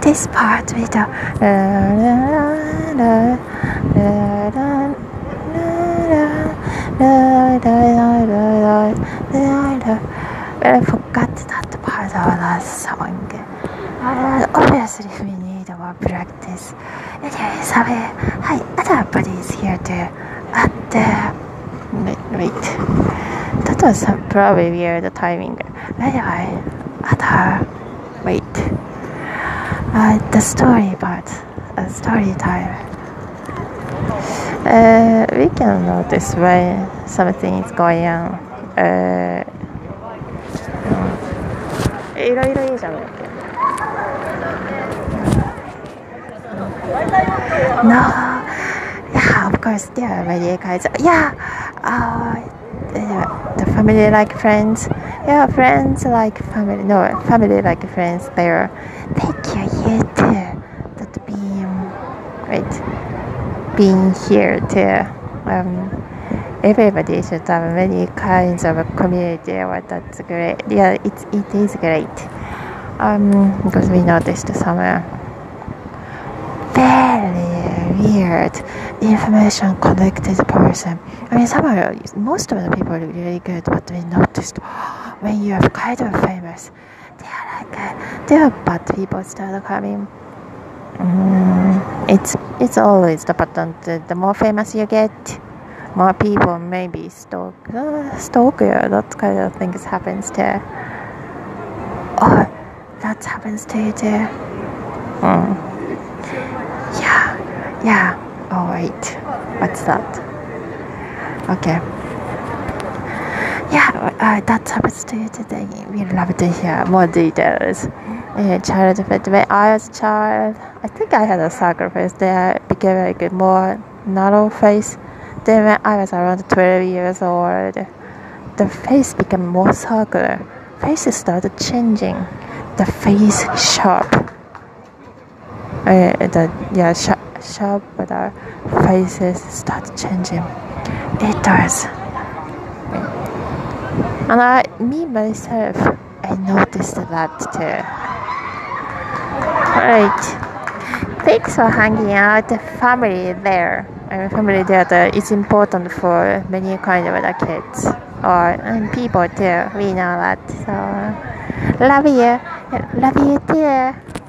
this part with the but I forgot that part of the song. Uh, obviously, we need more practice. Anyways, have a, hi, other buddies here too. But, uh, wait, wait. That was uh, probably weird timing. Anyway, other, wait Uh, the story part, uh, story time. Uh, we can notice when something is going on. Uh, いろいろいいじゃんだっけ No Yeah of course there are many kinds of, Yeah uh, yeah, the family like friends Yeah friends like family No family like friends there Thank you you too That being Being here too um, everybody should have many kinds of community. What that's great. Yeah, it's it is great. Um, because we noticed some uh, very weird information collected person. I mean, some are most of the people are really good, but we noticed when you are kind of famous, they are like uh, they are bad people start coming. Mm, it's it's always the pattern. The, the more famous you get more people maybe stalk uh, stalk you that kind of things happens too oh that happens to you too mm. yeah yeah oh wait what's that okay yeah uh, that happens to you today we love to hear more details uh, childhood when i was a child i think i had a soccer face there I became like a more narrow face then when I was around 12 years old, the face became more circular. Faces started changing. The face sharp. Uh, the yeah sharp, sharp the faces started changing. It does. And I, me myself, I noticed that too. Right. Thanks for hanging out, family there and family data is important for many kind of the kids or and people too. We know that. So love you, love you too.